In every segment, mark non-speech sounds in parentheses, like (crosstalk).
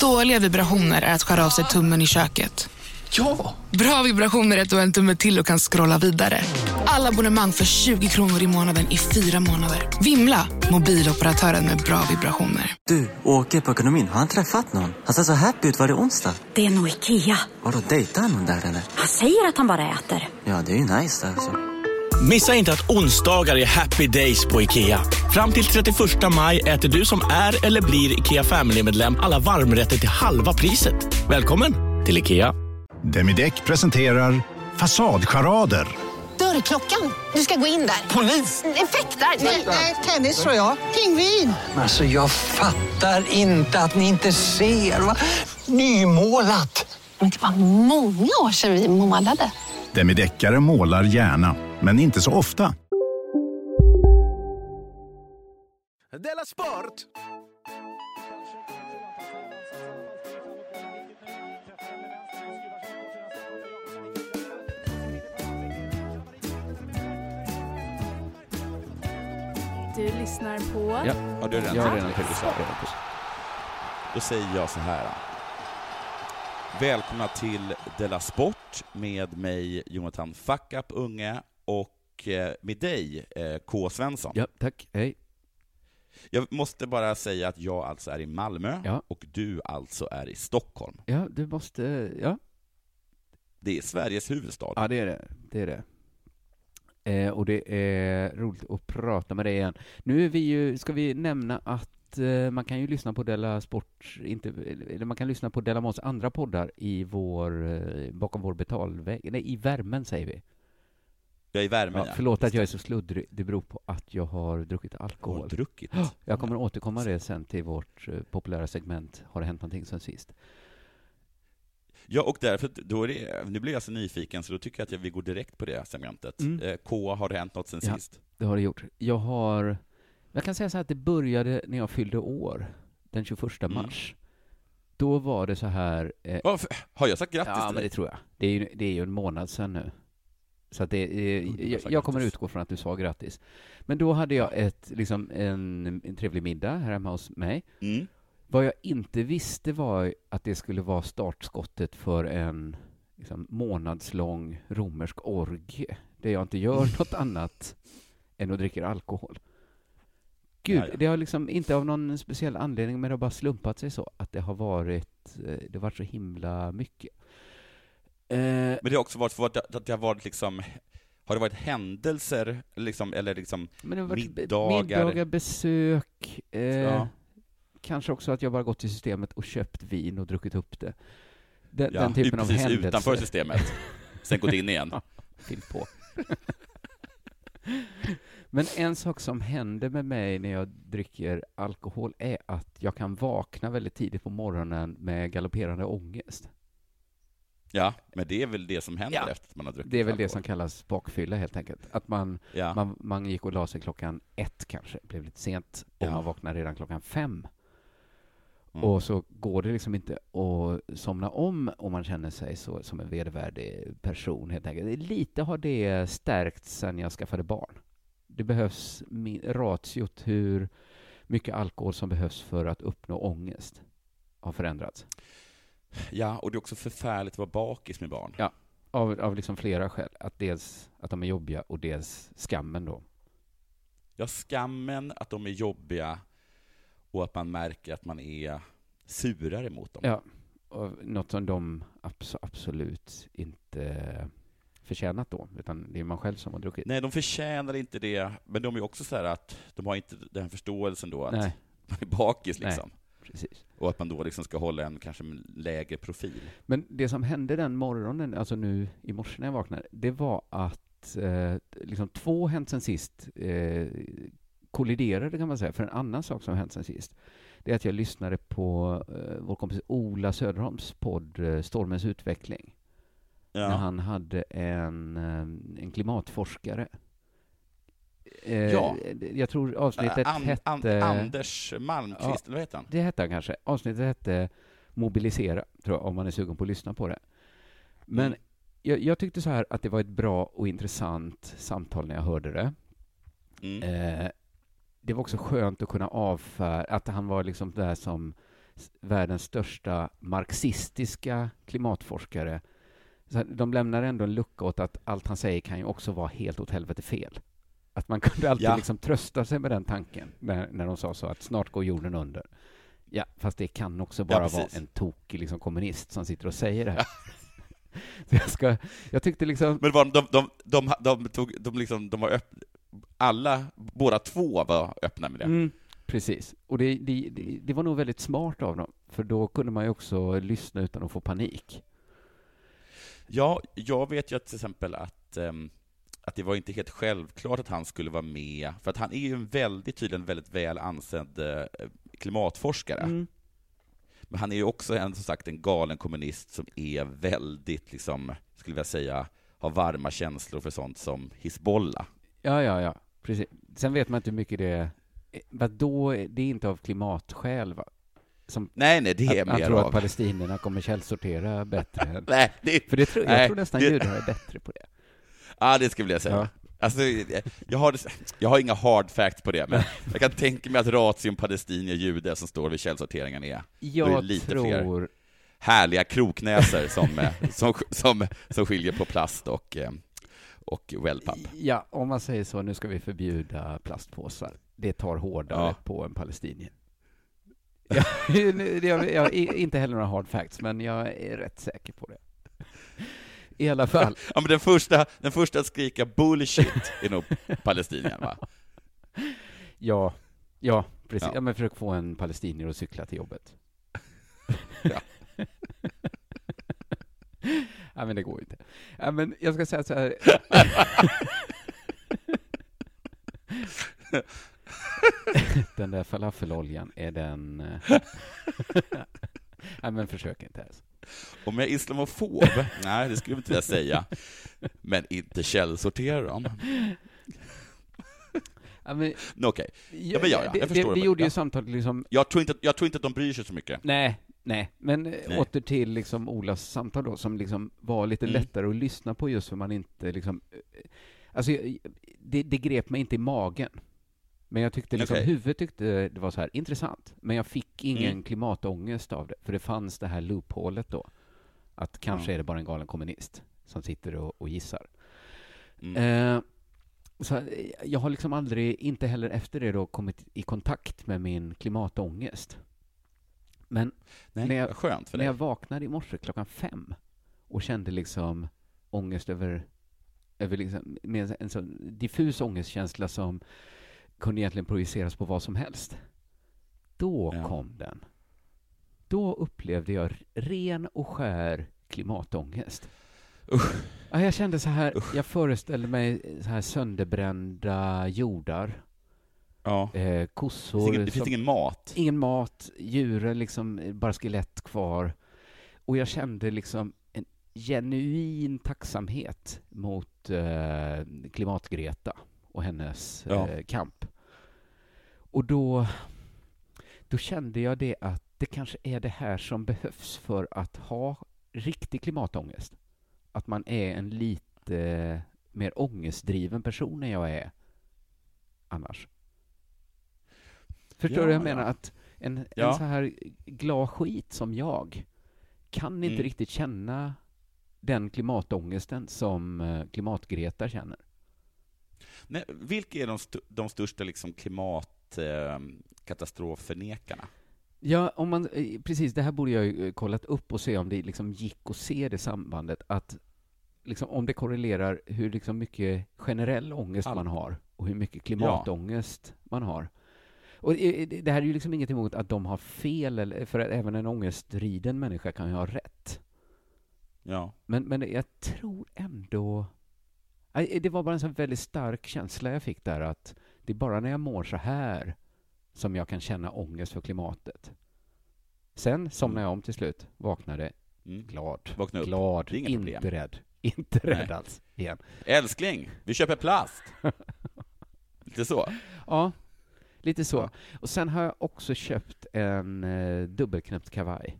Dåliga vibrationer är att skära av sig tummen i köket. Ja! Bra vibrationer är att du har en tumme till och kan scrolla vidare. Alla abonnemang för 20 kronor i månaden i fyra månader. Vimla! Mobiloperatören med bra vibrationer. Du, åker på ekonomin. Har han träffat någon? Han ser så happy ut. Var det onsdag? Det är nog Ikea. Har du dejtat någon där eller? Han säger att han bara äter. Ja, det är ju nice där alltså. Missa inte att onsdagar är happy days på IKEA. Fram till 31 maj äter du som är eller blir IKEA Family-medlem alla varmrätter till halva priset. Välkommen till IKEA. Demideck presenterar Fasadcharader. Dörrklockan. Du ska gå in där. Polis? Effektar? Nej, tennis tror jag. Pingvin. Alltså jag fattar inte att ni inte ser. Va? Nymålat! Men det var många år sedan vi målade. Demideckare målar gärna, men inte så ofta. Della Sport! Du lyssnar på... Ja, har du redan Jag har sagt redan Ja. på. Då säger jag så här. Välkomna till Della Sport med mig Jonathan Fuck Up Unge och eh, med dig eh, K. Svensson. Ja, tack. Hej. Jag måste bara säga att jag alltså är i Malmö Ja. och du alltså är i Stockholm. Ja, du måste... Ja, Det är Sveriges huvudstad. ja det är det. Det är det. Eh, och det är roligt att prata med dig igen. Nu är vi ju, ska vi nämna att eh, man kan ju lyssna på Della Sport, inte, eller man kan lyssna på Della Måns andra poddar i vår, eh, bakom vår betalvägg, nej, i värmen säger vi. Jag är i värmen, Ja, ja. förlåt att jag är så sluddrig, det beror på att jag har druckit alkohol. Har druckit? Ja, Jag kommer återkomma det sen till vårt eh, populära segment Har det hänt någonting sen sist? Ja, och därför, då är det, nu blir jag så nyfiken så då tycker jag att vi går direkt på det segmentet. Mm. Eh, K, har det hänt något sen Ja. sist? Det har det gjort. Jag har... Jag kan säga så här att det började när jag fyllde år, den 21 Mm. mars. Då var det så här... Eh? Har jag sagt grattis ja, till men det tror jag. Det är ju, det är ju en månad sedan nu. Så att det, eh, jag jag, kommer utgå från att du sa grattis. Men då hade jag ett, liksom en, en trevlig middag här hemma hos mig. Mm. Vad jag inte visste var att det skulle vara startskottet för en liksom, månadslång romersk orgie, där jag inte gör (laughs) något annat än att dricka alkohol. Gud, Ja, ja. det har liksom inte av någon speciell anledning, men det har bara slumpat sig så att det har varit, eh, det har varit så himla mycket. Eh, Men det har också varit för att det har varit liksom, har det varit händelser, liksom, eller liksom men det har varit middagar? middagar besök, eh, Ja. kanske också att jag bara gått till systemet och köpt vin och druckit upp det. Den, Ja, den typen av precis händelser. utanför systemet. Sen gått in igen. (laughs) Fyll på. Men en sak som händer med mig när jag dricker alkohol är att jag kan vakna väldigt tidigt på morgonen med galopperande ångest. Ja, men det är väl det som händer Ja. efter att man har druckit Det är väl det alkohol. som kallas bakfylla helt enkelt. Att man, Ja. man, man gick och la sig klockan ett kanske, blev lite sent, och Ja. man vaknar redan klockan fem. Mm. Och så går det liksom inte att somna om om man känner sig så, som en vedervärdig person helt enkelt. Lite har det stärkt sen jag skaffade barn. Det behövs ratiot hur mycket alkohol som behövs för att uppnå ångest har förändrats. Ja, och det är också förfärligt att vara bakis med barn. Ja, av, av liksom flera skäl. Att dels att de är jobbiga och dels skammen då. Ja, skammen, att de är jobbiga och att man märker att man är surare mot dem. Ja, och något som de abs- absolut inte förtjänat då, utan det är man själv som har druckit. Nej, de förtjänar inte det, men de är också så här att de har inte den förståelsen då att Nej. man är bakis Nej. Precis. Och att man då liksom ska hålla en kanske lägre profil. Men det som hände den morgonen, alltså nu i morse när jag vaknade, det var att eh, liksom två hänt sen sist eh, kolliderade kan man säga, för en annan sak som hänt sen sist, det är att jag lyssnade på eh, vår kompis Ola Söderholms podd eh, Stormens utveckling. Ja. När han hade en, eh, en klimatforskare. Eh, Ja. Jag tror avsnittet An- hette... An- Anders Malmqvist, eller vad heter han? Det hette han kanske. Avsnittet hette Mobilisera, tror jag, om man är sugen på att lyssna på det. Men Mm. jag, jag tyckte så här att det var ett bra och intressant samtal när jag hörde det. Mm. Eh, det var också skönt att kunna avfärda, att han var liksom där som världens största marxistiska klimatforskare. Så de lämnar ändå en lucka åt att allt han säger kan ju också vara helt åt helvete fel. Att man (laughs) kunde alltid Ja. liksom trösta sig med den tanken när, när de sa så att snart går jorden under. Ja, fast det kan också bara vara precis. en tokig liksom, kommunist som sitter och säger det här. (laughs) Så jag, ska, jag tyckte liksom... Men var, de, de, de, de, tog, de, liksom, de var öpp, alla, båda två var öppna med det. Mm, precis. Och det, det, det, det var nog väldigt smart av dem, för då kunde man ju också lyssna utan att få panik. Ja, jag vet ju att till exempel att, ehm, att det var inte helt självklart att han skulle vara med, för att han är ju en väldigt, tydligen väldigt väl ansedd eh, klimatforskare. Mm. Men han är ju också en, som sagt, en galen kommunist som är väldigt, liksom, skulle jag säga, har varma känslor för sånt som Hizbollah. Ja, ja, ja, precis. Sen vet man inte hur mycket det är. Då, det är inte av klimatskäl, va? Som Nej, nej, det är att, Han mer tror av- att palestinierna kommer källsortera bättre. (laughs) Nej, det- För det tror, jag nej, tror nästan det- judar är bättre på det. Ja, det skulle jag säga. Ja. Alltså, jag, har, jag har inga hard facts på det, men (laughs) jag kan tänka mig att ration palestinier jude som står vid källsorteringen är, då är Jag lite tror- fler härliga kroknäsor som, eh, som, som, som skiljer på plast och, eh, och wellpapp. Ja, om man säger så, nu ska vi förbjuda plastpåsar. Det tar hårdare Ja. på en palestinier. (laughs) Jag, jag, jag inte heller några hard facts, men jag är rätt säker på det. I alla fall. (laughs) Ja, men den första, den första att skrika bullshit är nog palestinien, va? (laughs) Ja, ja precis. Ja. Ja. men försök få en palestinier att cykla till jobbet. (laughs) Ja. ja, men det går ju inte. Ja, men jag ska säga så här. den där falafeloljan, är den... (laughs) Nej, men försök inte ens. Om jag är islamofob? (laughs) Nej, det skulle jag inte vilja säga. Men inte källsortera dem. (laughs) Ja, men, Okej, ja, men ja, ja, jag förstår. vi det. gjorde ju samtalet liksom... jag, tror inte, jag tror inte att de bryr sig så mycket. Nej, nej. Men eh, Nej. åter till liksom Olas samtal då, som liksom var lite Mm. lättare att lyssna på just för man inte liksom... eh, Alltså, jag- det, det grep mig inte i magen. Men jag tyckte liksom, Okej. huvudet tyckte det var så här intressant. Men jag fick ingen Mm. klimatångest av det, för det fanns det här loophålet då. Att kanske Ja. är det bara en galen kommunist som sitter och, och gissar. Mm. Eh, så eh, jag har liksom aldrig, inte heller efter det då, kommit i kontakt med min klimatångest. Men Nej, när, jag, skönt för när dig. jag vaknade i morse klockan fem och kände liksom ångest över, över liksom, med en sån diffus ångestkänsla som kunde egentligen projiceras på vad som helst. Då Ja. kom den. Då upplevde jag ren och skär klimatångest. Ja, jag kände så här, jag föreställde mig så här sönderbrända jordar. Ja. Eh, Det kossor. finns ingen- det finns som- ingen mat. Ingen mat, djuren liksom bara skelett kvar. Och jag kände liksom en genuin tacksamhet mot eh, Klimatgreta och hennes Ja. eh, kamp. Och då, då kände jag det att det kanske är det här som behövs för att ha riktig klimatångest. Att man är en lite mer ångestdriven person än jag är annars. Förstår Ja, du jag ja. menar? Att en, Ja. en så här glad skit som jag kan inte Mm. riktigt känna den klimatångesten som eh, Klimatgreta känner. Nej, vilka är de, st- de största liksom, klimatkatastrofförnekarna? Ja, om man, eh, precis, det här borde jag ju eh, kollat upp och se om det liksom gick att se det sambandet, att liksom, om det korrelerar hur liksom mycket generell ångest All- man har och hur mycket klimatångest man har. Och eh, det här är ju liksom inget emot att de har fel, för att även en ångestriden människa kan ju ha rätt. Ja. Men, men jag tror ändå... Det var bara en sån väldigt stark känsla jag fick där att det är bara när jag mår så här som jag kan känna ångest för klimatet. Sen somnade jag om till slut, vaknade Mm. glad. Vakna upp. Glad, Det inte problem. rädd. (laughs) Inte rädd Nej. alls, igen. Älskling, vi köper plast. (laughs) Lite så. Ja, lite så. Och sen har jag också köpt en eh, dubbelknäppt kavaj.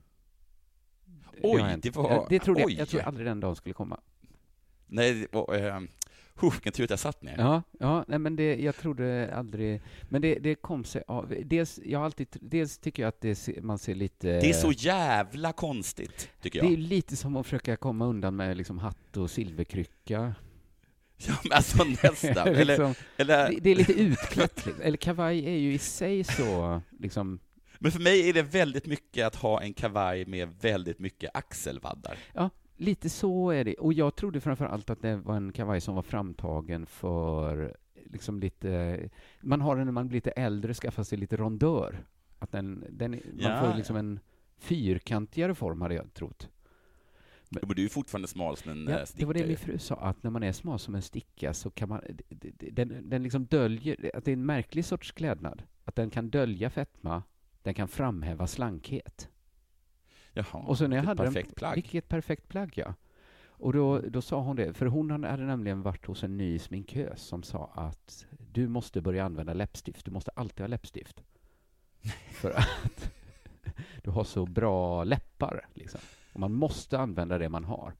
Oj, hänt. det var- Det trodde jag, jag trodde aldrig den dagen skulle komma. Nej, och, eh, Huh, vilken tur att jag satt ner. Ja, ja nej, men det, jag trodde aldrig... Men det, det kom sig av... Dels, jag alltid, dels tycker jag att det, man ser lite... Det är så jävla konstigt, tycker Det är jag. lite som att försöka komma undan med liksom hatt och silverkrycka. (laughs) Ja, men alltså nästan. (laughs) Eller, liksom, eller, det, det är lite utklätt. liksom. Eller kavaj är ju i sig så, liksom... men för mig är det väldigt mycket att ha en kavaj med väldigt mycket axelvaddar. Ja, lite så är det. Och jag trodde framför allt att det var en kavaj som var framtagen för liksom lite... Man har den när man blir lite äldre, skaffar sig lite rondör. Att den, den, man Ja, får ja. liksom en fyrkantigare form, hade jag trott. Men du är fortfarande smal som en Ja, ja, det var det sticka. min fru sa, att när man är smal som en sticka så kan man... Den, den liksom döljer... Att det är en märklig sorts klädnad. Att den kan dölja fetma, den kan framhäva slankhet. Jaha, Och så när jag hade perfekt den, plagg. Vilket perfekt plagg, ja. Och då, då sa hon det, för hon hade nämligen varit hos en ny sminkös som sa att du måste börja använda läppstift, du måste alltid ha läppstift. (laughs) för att (laughs) du har så bra läppar, liksom. Och man måste använda det man har.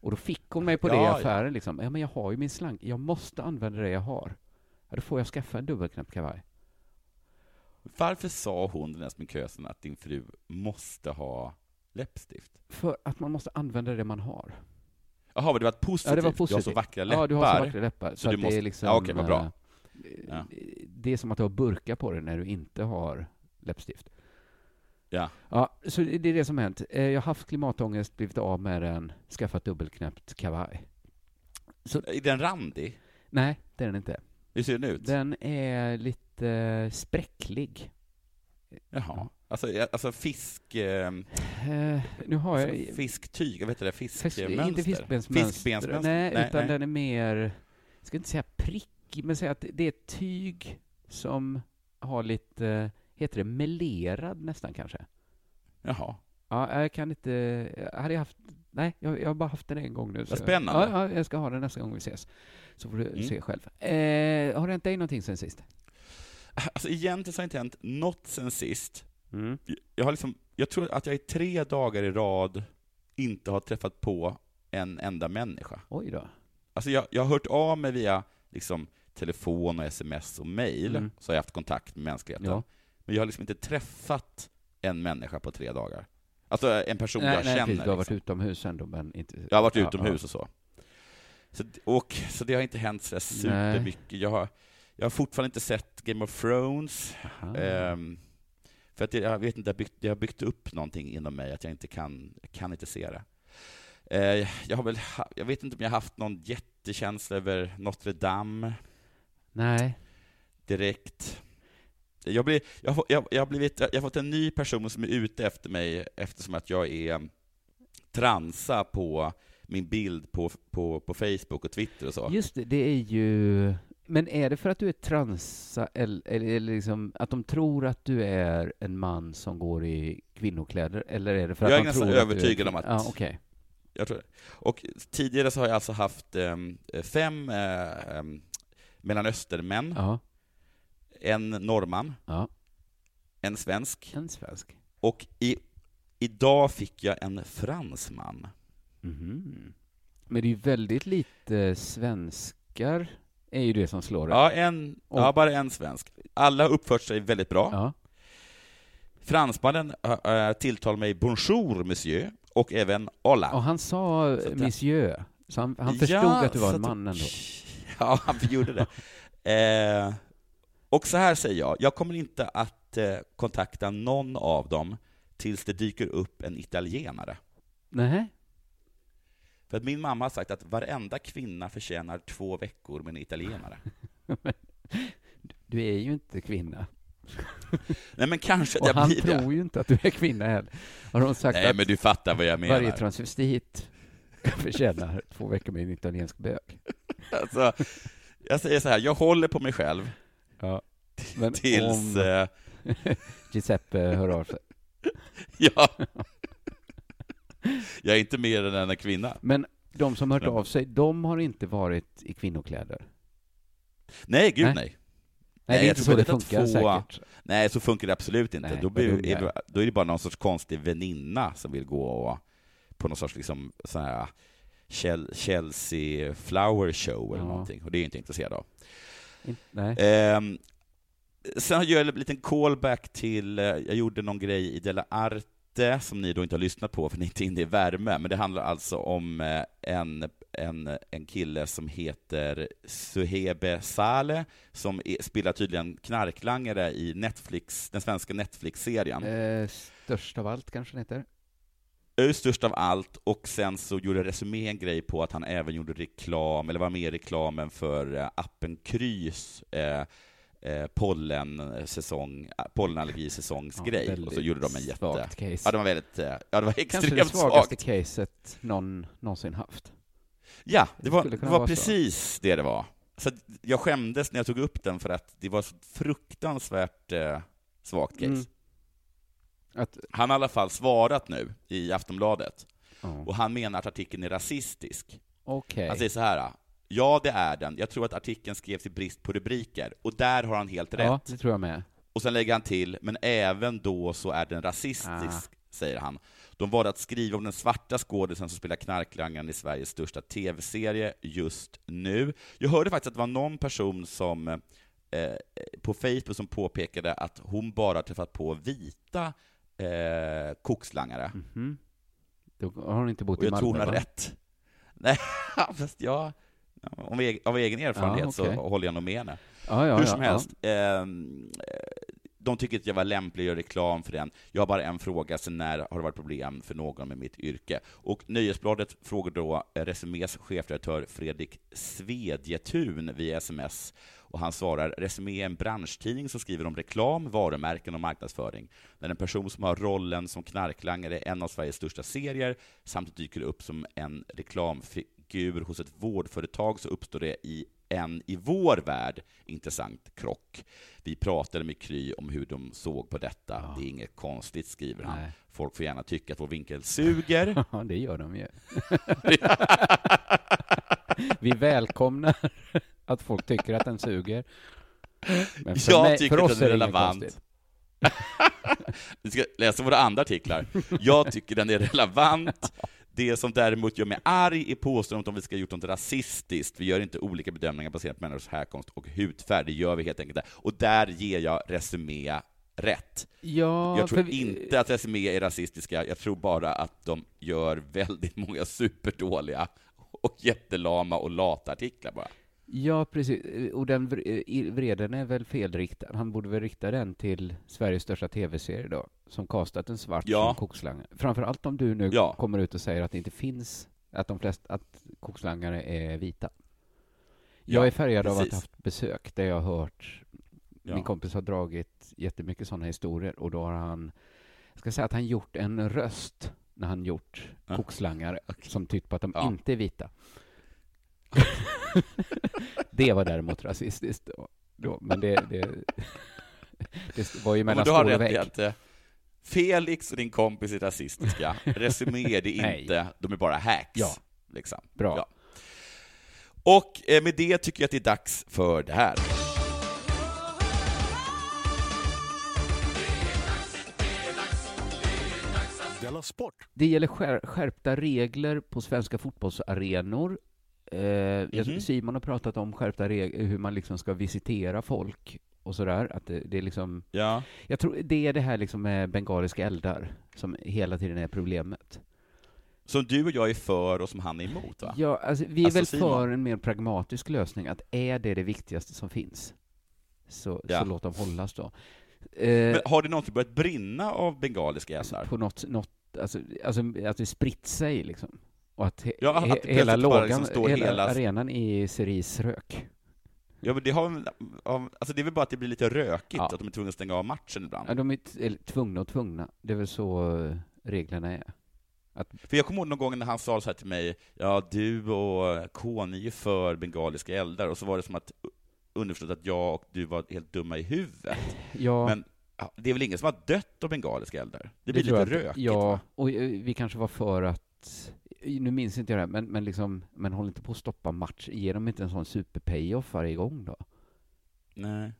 Och då fick hon mig på det i affären, liksom. Ja, men jag har ju min slank, jag måste använda det jag har. Ja, då får jag skaffa en dubbelknäppt kavaj. Varför sa hon, den här sminkösen, att din fru måste ha läppstift? För att man måste använda det man har. Jaha, men det var positivt? Ja, det var Du har så positivt. vackra läppar. Ja, du har så vackra läppar. Så, du att det måste- är liksom... Ja, okej, vad bra. eh, Ja. Det är som att du har burkar på dig när du inte har läppstift. Ja. Ja, så det är det som hänt. Eh, Jag har haft klimatångest, blivit av med den, skaffat dubbelknäppt kavaj. Är den randig? Nej, det är den inte. Hur ser den ut? Den är lite spräcklig. Jaha. Alltså, alltså fisk... Eh, Eh, nu har jag... alltså fisktyg, jag vet inte det, Fisk, fiskmönster? inte fiskbensmönster. Fiskbensmönster? Nej, utan den är mer, jag ska inte säga prickig, men säga att det är tyg som har lite, heter det melerad nästan kanske? Jaha. Ja, jag kan inte, jag hade haft, nej, jag, jag har bara haft den en gång nu. Vad spännande. Ja, ja, jag ska ha den nästa gång vi ses. Så får du Mm. se själv. Eh, har det hänt dig någonting sen sist? Alltså egentligen så har det inte hänt något sen sist. Mm. Jag har liksom, jag tror att jag i tre dagar i rad inte har träffat på en enda människa. Oj då. Alltså jag, jag har hört av mig via liksom, telefon, och sms och mail, Mm. så har jag haft kontakt med mänskligheten. Ja. Men jag har liksom inte träffat en människa på tre dagar. Alltså en person nej, jag nej, känner. precis, du har varit liksom. utomhus ändå, men inte... Jag har varit Ja, utomhus ja. och så. Så, och, så det har inte hänt så supermycket. Jag har, jag har fortfarande inte sett Game of Thrones. Ehm, för att jag vet inte, det har, byggt, det har byggt upp någonting inom mig, att jag inte kan, kan inte se det. Eh, jag har väl, jag vet inte om jag har haft någon jättekänsla över Notre Dame Nej. direkt. Jag, blir, jag, har- jag, jag, har blivit, jag har fått en ny person som är ute efter mig eftersom att jag är transa på min bild på, på, på Facebook och Twitter och så. Just det, det är ju... Men är det för att du är transa, eller, eller, liksom att de tror att du är en man som går i kvinnokläder, eller är det för att Jag är de nästan tror att övertygad du är om att- Ja, okej. Jag tror det. Och tidigare så har jag alltså haft em, fem eh, em, Mellanösternmän, Ja, en norrman, ja. en svensk, En svensk. och i, idag fick jag en fransman. Mhm. Men det är ju väldigt lite svenskar, är ju det som slår det. Ja, en, ja, Och- bara en svensk. Alla har uppfört sig väldigt bra. Ja. Fransmannen äh, tilltalar mig bonjour, monsieur, och även hola. Och han sa Så monsieur, så han, han förstod Ja, att du var en man ändå. (laughs) Ja, han gjorde det. (laughs) eh, och så här säger jag, jag kommer inte att eh, kontakta någon av dem tills det dyker upp en italienare. Nej. För att min mamma har sagt att varenda kvinna förtjänar två veckor med en italienare. (laughs) Du är ju inte kvinna. (laughs) Nej men kanske att Och jag han blir det. tror ju inte att du är kvinna heller. Har de sagt Nej att men du fattar vad jag menar. varje transvestit förtjänar två veckor med en italiensk bög? (laughs) Alltså, jag säger så här, jag håller på mig själv Ja. Men (laughs) tills... om Eh, (laughs) Giuseppe hör av sig. (laughs) ja. jag är inte mer än en kvinna. Men de som hört av sig, de har inte varit i kvinnokläder? Nej, gud Nej. nej. Nej, det är jag inte så det funkar få- säkert. Nej, så funkar det absolut inte. Nej, då, blir, är, det- då är det bara någon sorts konstig väninna som vill gå och, på någon sorts liksom, sån här Chel- Chelsea Flower Show eller Ja. någonting, och det är jag inte intresserad av. Nej. Ehm, sen gör jag en liten callback till, eh, jag gjorde någon grej i Della Arte, som ni då inte har lyssnat på för ni är inte inne i värme, men det handlar alltså om eh, en, en, en kille som heter Suhebe Saleh, som är, spelar tydligen knarklangare i Netflix, den svenska Netflix-serien. Eh, störst av allt kanske den heter? Ö störst av allt, och sen så gjorde Resumé en grej på att han även gjorde reklam, eller var med i reklamen för eh, appen Krys eh, eh, pollensäsong, eh, pollenallergisäsongsgrej, Ja, och så gjorde de en jätte... svagt case. Ja, det var väldigt, ja det var Kanske extremt det svagaste svagt. caset någon någonsin haft. Ja, det Det var, det var vara så. precis det det var. Så jag skämdes när jag tog upp den för att det var så fruktansvärt eh, svagt case. Mm. Att, Han har i alla fall svarat nu i Aftonbladet, ja. och han menar att artikeln är rasistisk. Okej. Han säger så här. Ja, det är den. Jag tror att artikeln skrevs i brist på rubriker. Och där har han helt rätt. Ja, det tror jag med. Och sen lägger han till, men även då så är den rasistisk, Ah. säger han. De valde att skriva om den svarta skådisen som spelar knarklangaren i Sveriges största tv-serie just nu. Jag hörde faktiskt att det var någon person som eh, på Facebook som påpekade att hon bara träffat på vita eh, kokslangare. Mhm. Då har hon inte bott Och i jag Malmö, tror hon har va? rätt. (laughs) Nej, fast jag, om av egen erfarenhet Ja, okej. så håller jag nog med henne. Ja, ja, Hur som helst, ehm, eh, de tycker att jag var lämplig att göra reklam för den. Jag har bara en fråga, sen när har det varit problem för någon med mitt yrke? Och Nöjesbladet frågar då eh, Resumés chefredaktör Fredrik Svedjetun via sms, och han svarar Resumé är en branschtidning som skriver om reklam, varumärken och marknadsföring. När en person som har rollen som knarklangare i en av Sveriges största serier samtidigt dyker upp som en reklamfigur hos ett vårdföretag så uppstår det i en i vår värld intressant krock. Vi pratade med Kry om hur de såg på detta. Det är inget konstigt, skriver han. Nej. Folk får gärna tycka att vår vinkel suger. (laughs) Ja, det gör de ju. (laughs) Vi välkomnar att folk tycker att den suger. Men för, Jag mig, tycker för att oss den är relevant. (laughs) Vi ska läsa våra andra artiklar. Jag tycker den är relevant. Det som däremot gör mig arg är påståendet om vi ska ha gjort något rasistiskt. Vi gör inte olika bedömningar baserat på människors härkomst och hudfärg. Det gör vi helt enkelt. Och där ger jag Resumé rätt. Ja, jag tror vi- inte att Resumé är rasistiska, jag tror bara att de gör väldigt många superdåliga och jättelama och lata artiklar bara. Ja, precis. Och den vreden är väl felriktad. Han borde väl rikta den till Sveriges största tv-serie då, som kastat en svart Ja. som kokslangare. Framförallt om du nu Ja. kommer ut och säger att det inte finns, att de flesta, att kokslangare är vita. Jag Ja, är färgad av att precis. ha haft besök där jag har hört, min kompis har dragit jättemycket sådana historier och då har han, jag ska säga att han gjort en röst när han gjort Ja. kokslangare (laughs) som tytt på att de inte är vita. (laughs) det var däremot rasistiskt då. då men det, det, (laughs) det var ju Ja, mellan men du har skål och rätt i vägg. att eh, Felix och din kompis är rasistiska, (laughs) Resumé är det inte, de är bara hacks. Ja. Liksom. Bra. Ja. Och eh, med det tycker jag att det är dags för det här. Det gäller skär, skärpta regler på svenska fotbollsarenor. Eh, jag- Mhm. Simon har pratat om skärpta regler, hur man liksom ska visitera folk och sådär. Att det, det är liksom, Ja. jag tror det är det här liksom med bengaliska eldar som hela tiden är problemet. Som du och jag är för och som han är emot va? Ja, alltså, vi är Alltså, väl Simon. för en mer pragmatisk lösning, att är det det viktigaste som finns, så, Ja. så låt dem hållas då. Eh, Men har det någonsin börjat brinna av bengaliska alltså, eldar? på något, något alltså, alltså att det spritt sig liksom. Och att, he, Ja, att det he, hela lågan, liksom hela, hela- arenan i cerise rök. Ja, men det har alltså det är väl bara att det blir lite rökigt, Ja. att de är tvungna att stänga av matchen ibland. Ja, de är tvungna och tvungna. Det är väl så eh, reglerna är. Att, För jag kommer ihåg någon gång när han sa så här till mig, ja du och K, ni är för bengaliska eldar, och så var det som att underförstått att jag och du var helt dumma i huvudet. (laughs) ja, Men det är väl ingen som har dött av bengaliska eldar? Det blir lite rökigt Ja, va? och eh, vi kanske var för att nu minns inte jag det, men, men, liksom, men håll inte på att stoppa match. Ge dem inte en sån super-payoff varje gång då. Nej.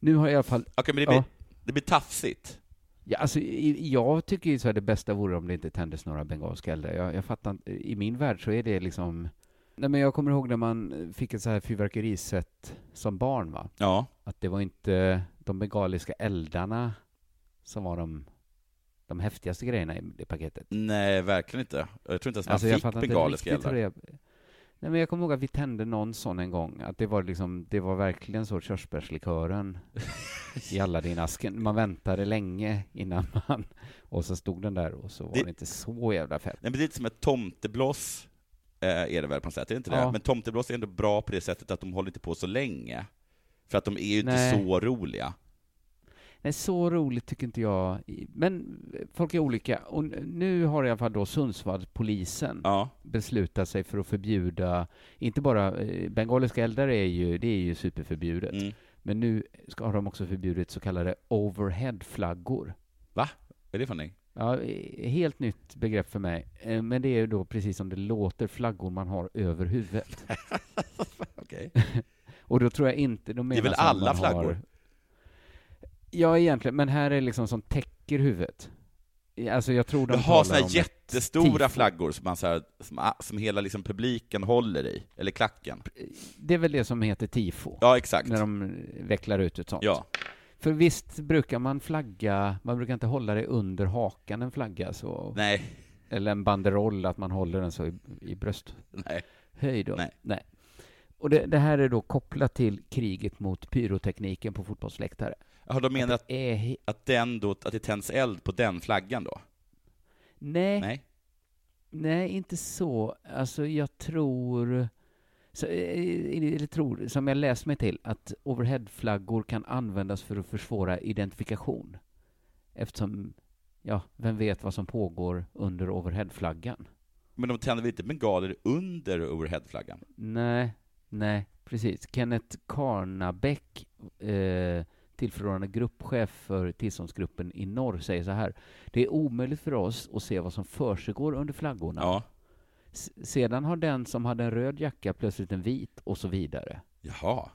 Nu har jag i alla fall... Okej, men det blir, Ja. det blir tafsigt. Ja, alltså, jag tycker ju så här, det bästa vore om det inte tändes några bengalska eldar. Jag, jag fattar inte, i min värld så är det liksom... Nej, men jag kommer ihåg när man fick ett så här fyrverkeriset som barn, va? Ja. Att det var inte de bengaliska eldarna som var de, de häftigaste grejerna i det paketet. Nej, verkligen inte. Jag tror inte ens man Alltså, jag fick inte bengaliska eldar. det- Nej, men jag kommer ihåg att vi tände någon sån en gång. Att det var liksom, det var verkligen så körsbärslikören (laughs) i Aladdin-asken. Man väntade länge innan man... Och så stod den där och så var det, Det- inte så jävla fett. Nej, men det är lite som ett tomteblås, eh, är det väl på något sätt, är det inte det? Ja. Men tomteblås är ändå bra på det sättet att de håller inte på så länge. För att de är ju inte Nej. så roliga. Nej, så roligt tycker inte jag. Men folk är olika. Och nu har i alla fall då Sundsvallspolisen Ja. beslutat sig för att förbjuda, inte bara eh, bengaliska eldar är ju, det är ju superförbjudet. Mm. Men nu ska, har de också förbjudit så kallade overheadflaggor. Va? Vad är det för någonting? Ja, eh, helt nytt begrepp för mig. Eh, Men det är ju då precis som det låter, flaggor man har över huvudet. (laughs) Okej. (laughs) Och då tror jag inte de Det är menar väl alla flaggor? Har... Ja, egentligen, men här är liksom som täcker huvudet. Alltså jag tror de om ett jättestora flaggor som, man så här, som, som hela liksom publiken håller i, eller klacken. Det är väl det som heter tifo. Ja, exakt. När de vecklar ut ett sånt. Ja. För visst brukar man flagga, man brukar inte hålla det under hakan en flagga så. Nej. Eller en banderoll, att man håller den så i, i brösthöjd. Nej. då. Nej. Nej. Och det, det här är då kopplat till kriget mot pyrotekniken på fotbollsläktare. Har de menat att, är att, den då, att det tänds eld på den flaggan då? Nej, Nej. nej, inte så. Alltså jag tror, så, eh, eller tror, som jag läst mig till, att overheadflaggor kan användas för att försvåra identifikation. Eftersom, ja, vem vet vad som pågår under overheadflaggan? Men de tänder väl inte bengaler under overheadflaggan? Nej, nej, precis. Kenneth Karnabäck, eh, tillförordnande gruppchef för tillståndsgruppen i norr, säger så här. Det är omöjligt för oss att se vad som försiggår under flaggorna. Ja. Sedan har den som hade en röd jacka plötsligt en vit och så vidare. Jaha.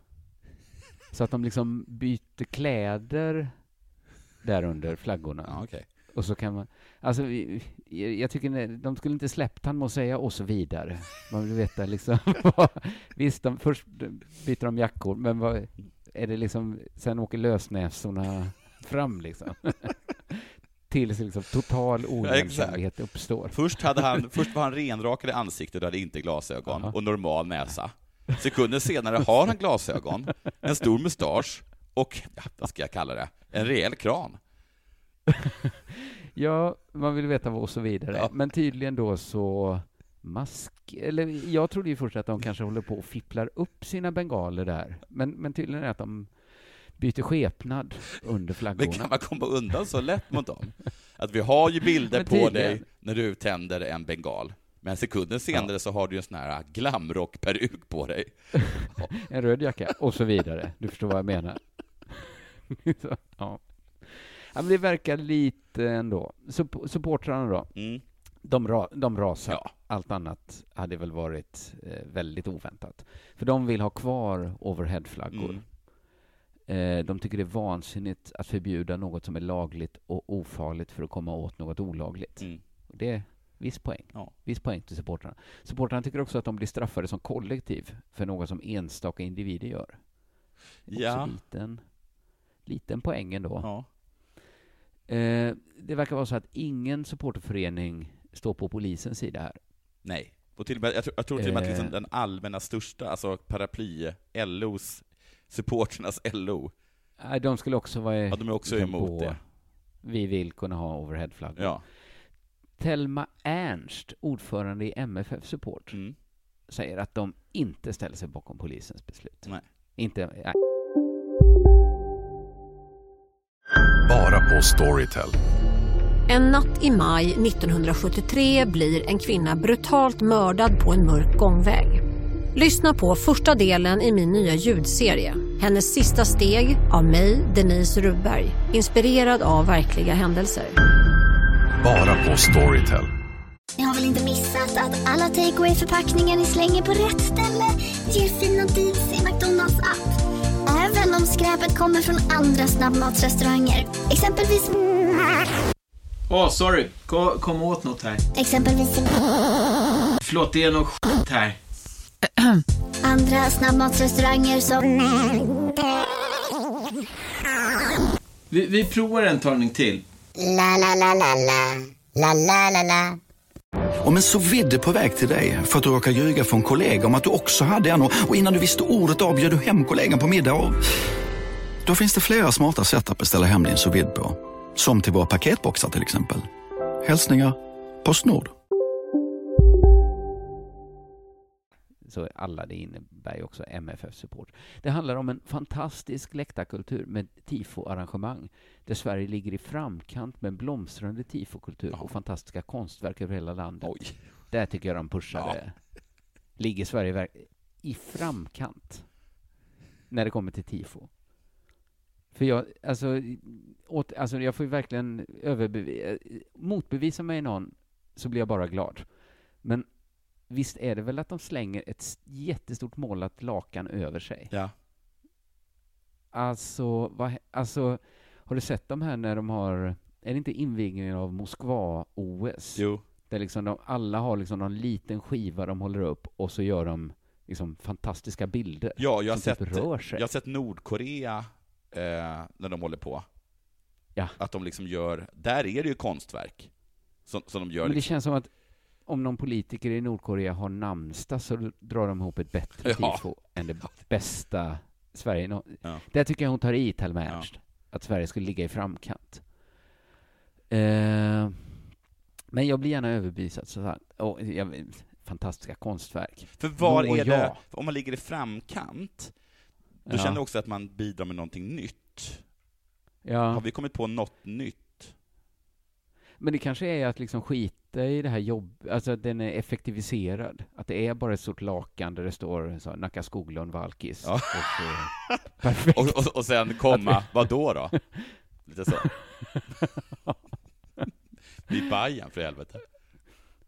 Så att de liksom byter kläder där under flaggorna. Ja, okej. Och så kan man... Alltså, jag tycker de skulle inte släppt han med att säga och så vidare. Man vill veta liksom (laughs) vad... Visst, de, först byter de jackor, men vad är det liksom... Sen åker lösnäsorna fram liksom. (laughs) Tills liksom total oigenkännlighet uppstår. Först, hade han, först var han renrakad i ansiktet och hade inte glasögon och normal näsa. Sekunder senare har han glasögon, en stor mustasch och, ja, vad ska jag kalla det, en rejäl kran. (laughs) Ja, man vill veta vad och så vidare. Men tydligen då så mask... Eller jag trodde ju först att de kanske håller på och fipplar upp sina bengaler där. Men, men tydligen är det att de byter skepnad under flaggorna. Men kan man komma undan så lätt mot dem? Att vi har ju bilder på dig när du tänder en bengal, men sekunden senare så har du en sån här glamrock-peruk på dig. (laughs) en röd jacka och så vidare. Du förstår vad jag menar. (laughs) ja. ja, men det verkar lite ändå. Supp- supportrarna då? Mm. De, ra de rasar. Allt annat hade väl varit eh, väldigt oväntat. För de vill ha kvar overheadflaggor. Mm. Eh, de tycker det är vansinnigt att förbjuda något som är lagligt och ofarligt för att komma åt något olagligt. Mm. Det är viss poäng. Ja. Viss poäng till supportrarna. Supportrarna tycker också att de blir straffade som kollektiv för något som enstaka individer gör. Ja. Också liten, liten poäng ändå. Ja. Eh, det verkar vara så att ingen supporterförening står på polisens sida här. Nej. Och till och med, jag, tror, jag tror till och med att liksom Eh. den allmänna största, alltså paraply, LOs, supporternas LO, Nej, de skulle också vara Ja, de är också liksom emot på, det. Vi vill kunna ha overheadflaggor. Ja. Telma Ernst, ordförande i MFF Support, Mm. säger att de inte ställer sig bakom polisens beslut. Nej. Inte, nej. Bara på Storytel. En natt i maj 1973 blir en kvinna brutalt mördad på en mörk gångväg. Lyssna på första delen i min nya ljudserie. Hennes sista steg av mig, Denise Rubberg. Inspirerad av verkliga händelser. Bara på Storytel. Ni har väl inte missat att alla takeaway förpackningar ni slänger på rätt ställe ger fina deals i McDonalds app. Även om skräpet kommer från andra snabbmatsrestauranger. Exempelvis... Åh, oh, sorry. Kom, kom åt något här. Exempelvis en... Förlåt, det är något skit här. Andra snabbmatsrestauranger som... Vi, vi provar en talning till. La, la, la, la, la. La, la, la, la. Om en så vidde på väg till dig för att du råkar ljuga från kollega om att du också hade en och innan du visste ordet av du hem kollegan på middag och... Då finns det flera smarta sätt att beställa hem din sous på. Som till våra paketboxar till exempel. Hälsningar Postnord. Så alla det innebär ju också MFF-support. Det handlar om en fantastisk läktarkultur med tifo-arrangemang där Sverige ligger i framkant med blomstrande tifokultur och fantastiska konstverk över hela landet. Oj. Där tycker jag de pushade. Ligger Sverige i framkant när det kommer till tifo. För jag, alltså, åt, alltså jag får ju verkligen eh, motbevisa mig någon så blir jag bara glad. Men visst är det väl att de slänger ett jättestort målat lakan över sig? Ja. Alltså, vad, alltså, har du sett de här när de har, är det inte invigningen av Moskva-OS? Jo. Där liksom de, alla har liksom någon liten skiva de håller upp och så gör de liksom fantastiska bilder. Ja, jag har, som sett, typ jag har sett Nordkorea eh, när de håller på. Ja. Att de liksom gör, där är det ju konstverk. Som, som de gör. Men det liksom. känns som att om någon politiker i Nordkorea har namnsdag så drar de ihop ett bättre Ja. tifo än det bästa Sverige. Ja. Där tycker jag hon tar i, Telma Ernst. Att Sverige skulle ligga i framkant. Eh, men jag blir gärna överbevisad. Så jag, fantastiska konstverk. För var Nå, är det, ja. om man ligger i framkant, då Ja. känner jag också att man bidrar med någonting nytt. Ja. Har vi kommit på något nytt? Men det kanske är att liksom skita i det här jobb, alltså att den är effektiviserad. Att det är bara ett stort lakan där det står så, Nacka Skoglund Valkis. Ja. Och (laughs) perfekt. Och, och, och sen komma, vad då då? (laughs) Lite så. Vid Bajen för helvete.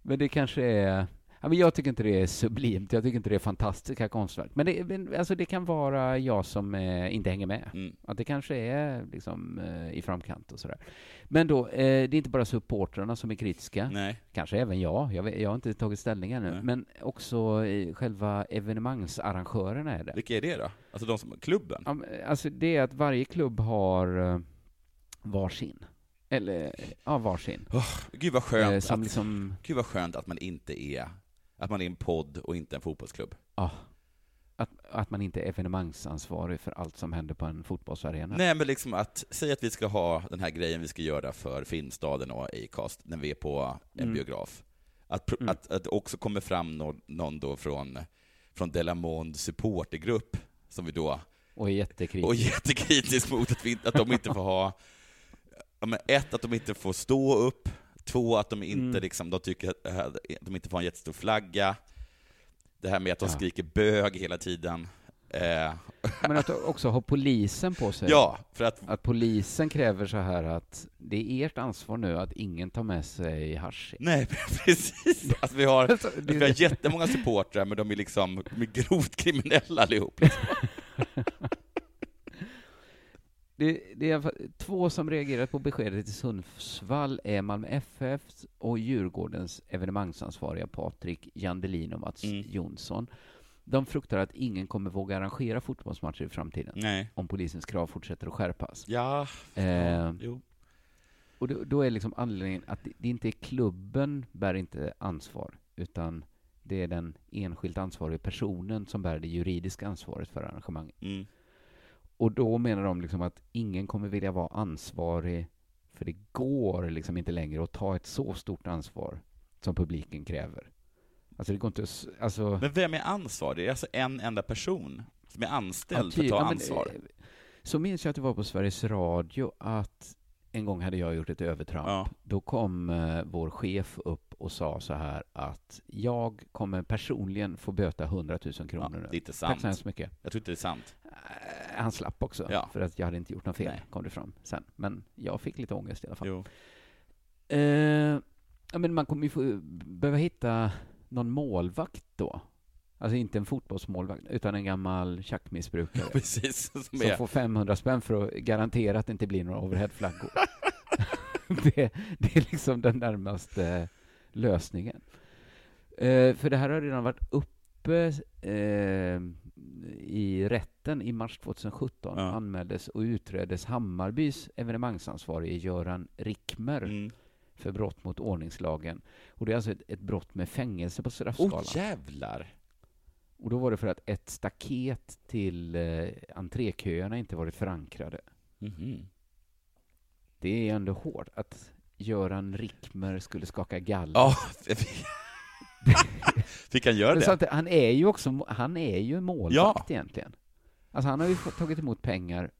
Men det kanske är... Ja, men jag tycker inte det är sublimt, jag tycker inte det är fantastiska konstverk. Men det, alltså det kan vara jag som eh, inte hänger med. Mm. Att det kanske är liksom, eh, i framkant och sådär. Men då, eh, det är inte bara supportrarna som är kritiska. Nej. Kanske även jag. Jag, jag har inte tagit ställning ännu. Nej. Men också eh, själva evenemangsarrangörerna är det. Vilka är det då? Alltså de som, klubben? Ja, Alltså det är att varje klubb har eh, varsin. Eller, ja, varsin. Gud vad skönt, Eh, att, liksom- gud vad skönt att man inte är, att man är en podd och inte en fotbollsklubb. Ja. Att, att man inte är evenemangsansvarig för allt som händer på en fotbollsarena. Nej men liksom att, säg att vi ska ha den här grejen vi ska göra för Filmstaden och Acast när vi är på en Mm. biograf. Att, Mm. att, att också kommer fram någon, någon då från, från Delamond supportergrupp, som vi då Och är jättekritisk. och är jättekritisk mot att, vi, att de inte får ha, (laughs) ja, men ett, att de inte får stå upp, två, att de inte Mm. liksom, de tycker att de inte får en jättestor flagga, det här med att de Ja. skriker bög hela tiden. Eh, Men att också ha polisen på sig. (laughs) Ja, för att... Att polisen kräver så här att det är ert ansvar nu att ingen tar med sig hasch. Nej, (laughs) precis. Att vi har, (laughs) Alltså, det- vi har jättemånga supportrar, men de är liksom de är grovt kriminella allihop. Liksom. Det, det är två som reagerat på beskedet i Sundsvall är Malmö FF och Djurgårdens evenemangsansvariga Patrik Jandelin och Mats Mm. Jonsson. De fruktar att ingen kommer våga arrangera fotbollsmatcher i framtiden Nej. om polisens krav fortsätter att skärpas. Ja, Eh, jo. och då, då är liksom anledningen att det, det inte är klubben bär inte ansvar, utan det är den enskilt ansvariga personen som bär det juridiska ansvaret för arrangemanget. Mm. Och då menar de liksom att ingen kommer vilja vara ansvarig, för det går liksom inte längre att ta ett så stort ansvar som publiken kräver. Alltså det går inte Alltså, Men vem är ansvarig? Det är alltså en enda person som är anställd för att ta ja, men, ansvar? eh, Så minns jag att det var på Sveriges Radio att en gång hade jag gjort ett övertramp. Ja. Då kom eh, vår chef upp och sa så här att jag kommer personligen få böta 100 000 kronor nu. Det är inte Tack sant. så hemskt mycket. Jag tror inte det är sant. Eh, Han slapp också, Ja. för att jag hade inte gjort något fel, Nej. kom det fram sen. Men jag fick lite ångest i alla fall. Jo. Eh, ja, men man kommer ju få, behöva hitta någon målvakt då. Alltså inte en fotbollsmålvakt, utan en gammal tjackmissbrukare. (laughs) Precis, som som får 500 spänn för att garantera att det inte blir några overheadflaggor. (laughs) det, det är liksom den närmaste lösningen. Eh, för det här har redan varit uppe eh, i rätten i mars 2017. Ja. Anmäldes och utreddes Hammarbys evenemangsansvarige Göran Rickmer Mm. för brott mot ordningslagen. Och det är alltså ett, ett brott med fängelse på straffskalan. Åh jävlar! Och då var det för att ett staket till eh, entréköerna inte varit förankrade. Mhm. Det är ändå hårt att Göran Rickmer skulle skaka galler. Ja, (laughs) (laughs) fick han göra det? att han är ju också han är ju målvakt egentligen. Alltså han har ju tagit emot pengar,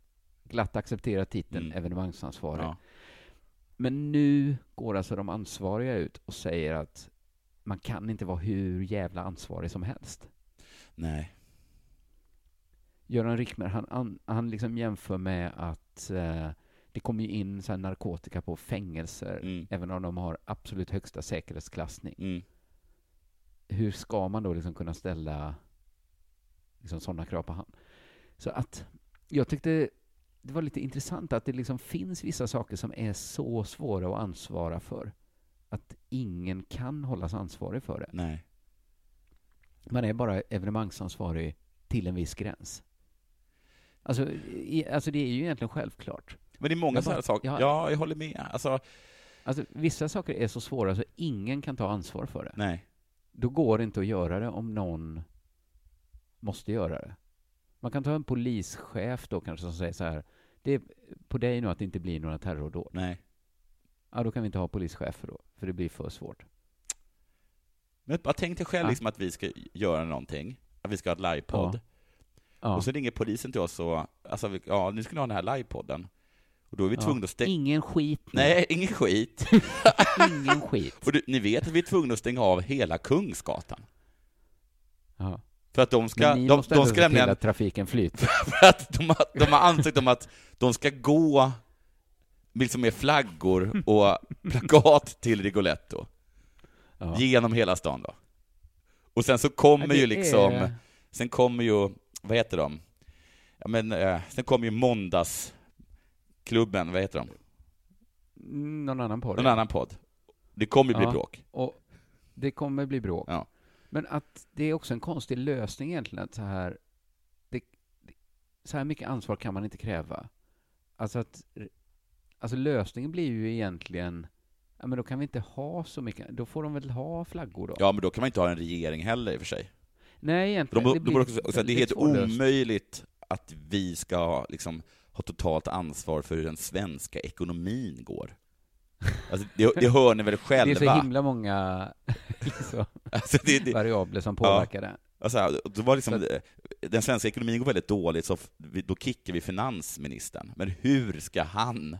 glatt accepterat titeln Mm. evenemangsansvarig. Ja. Men nu går alltså de ansvariga ut och säger att man kan inte vara hur jävla ansvarig som helst. Nej. Göran Rickmer, han, han, han liksom jämför med att eh, det kommer ju in så narkotika på fängelser, Mm. även om de har absolut högsta säkerhetsklassning. Mm. Hur ska man då liksom kunna ställa liksom sådana krav på han? Så att jag tyckte det var lite intressant att det liksom finns vissa saker som är så svåra att ansvara för att ingen kan hållas ansvarig för det. Nej. Man är bara evenemangsansvarig till en viss gräns. Alltså, i, alltså det är ju egentligen självklart. Men det är många sådana saker. jag- Ja, jag håller med. Alltså, Alltså, vissa saker är så svåra så ingen kan ta ansvar för det. nej. Då går det inte att göra det om någon måste göra det. Man kan ta en polischef då kanske som säger så här, det är på dig nu att det inte blir några terrordåd. Nej. Ja, då kan vi inte ha polischefer då, för det blir för svårt. Men bara tänk dig själv Ja. liksom att vi ska göra någonting, att vi ska ha ett livepodd. Ja. Ja. Och så ringer polisen till oss och, alltså, ja, nu ska ni ha den här livepodden. Och då är vi Ja. tvungna att stänga... Ingen skit nu. Nej, ingen skit. (laughs) Ingen skit. Och du, ni vet att vi är tvungna att stänga av hela Kungsgatan. Ja. För att de ska, Men ni de, måste de ändå ska nämligen, att trafiken flyter. (laughs) för att de har, de har ansökt om att de ska gå liksom med flaggor och plakat till Rigoletto. Ja. Genom hela stan då. Och sen så kommer Ja, ju liksom, är- sen kommer ju, vad heter de? Ja men, eh, sen kommer ju måndagsklubben, vad heter de? Mm, Någon annan podd. Någon annan podd. Det kommer ju bli Ja, bråk. Och det kommer bli bråk. Ja. Men att det är också en konstig lösning egentligen att så här, det, så här mycket ansvar kan man inte kräva. Alltså att, alltså lösningen blir ju egentligen, ja men då kan vi inte ha så mycket, då får de väl ha flaggor då? Ja men då kan man inte ha en regering heller i och för sig. Nej De, egentligen, de, det blir också, det är helt omöjligt att vi ska liksom, ha totalt ansvar för hur den svenska ekonomin går. Alltså, det, det hör ni väl själva? Det är så himla många liksom, (laughs) Alltså, det- det- variabler som påverkar ja. det. Alltså, det var liksom, Så den svenska ekonomin går väldigt dåligt, så då kickar vi finansministern. Men hur ska han,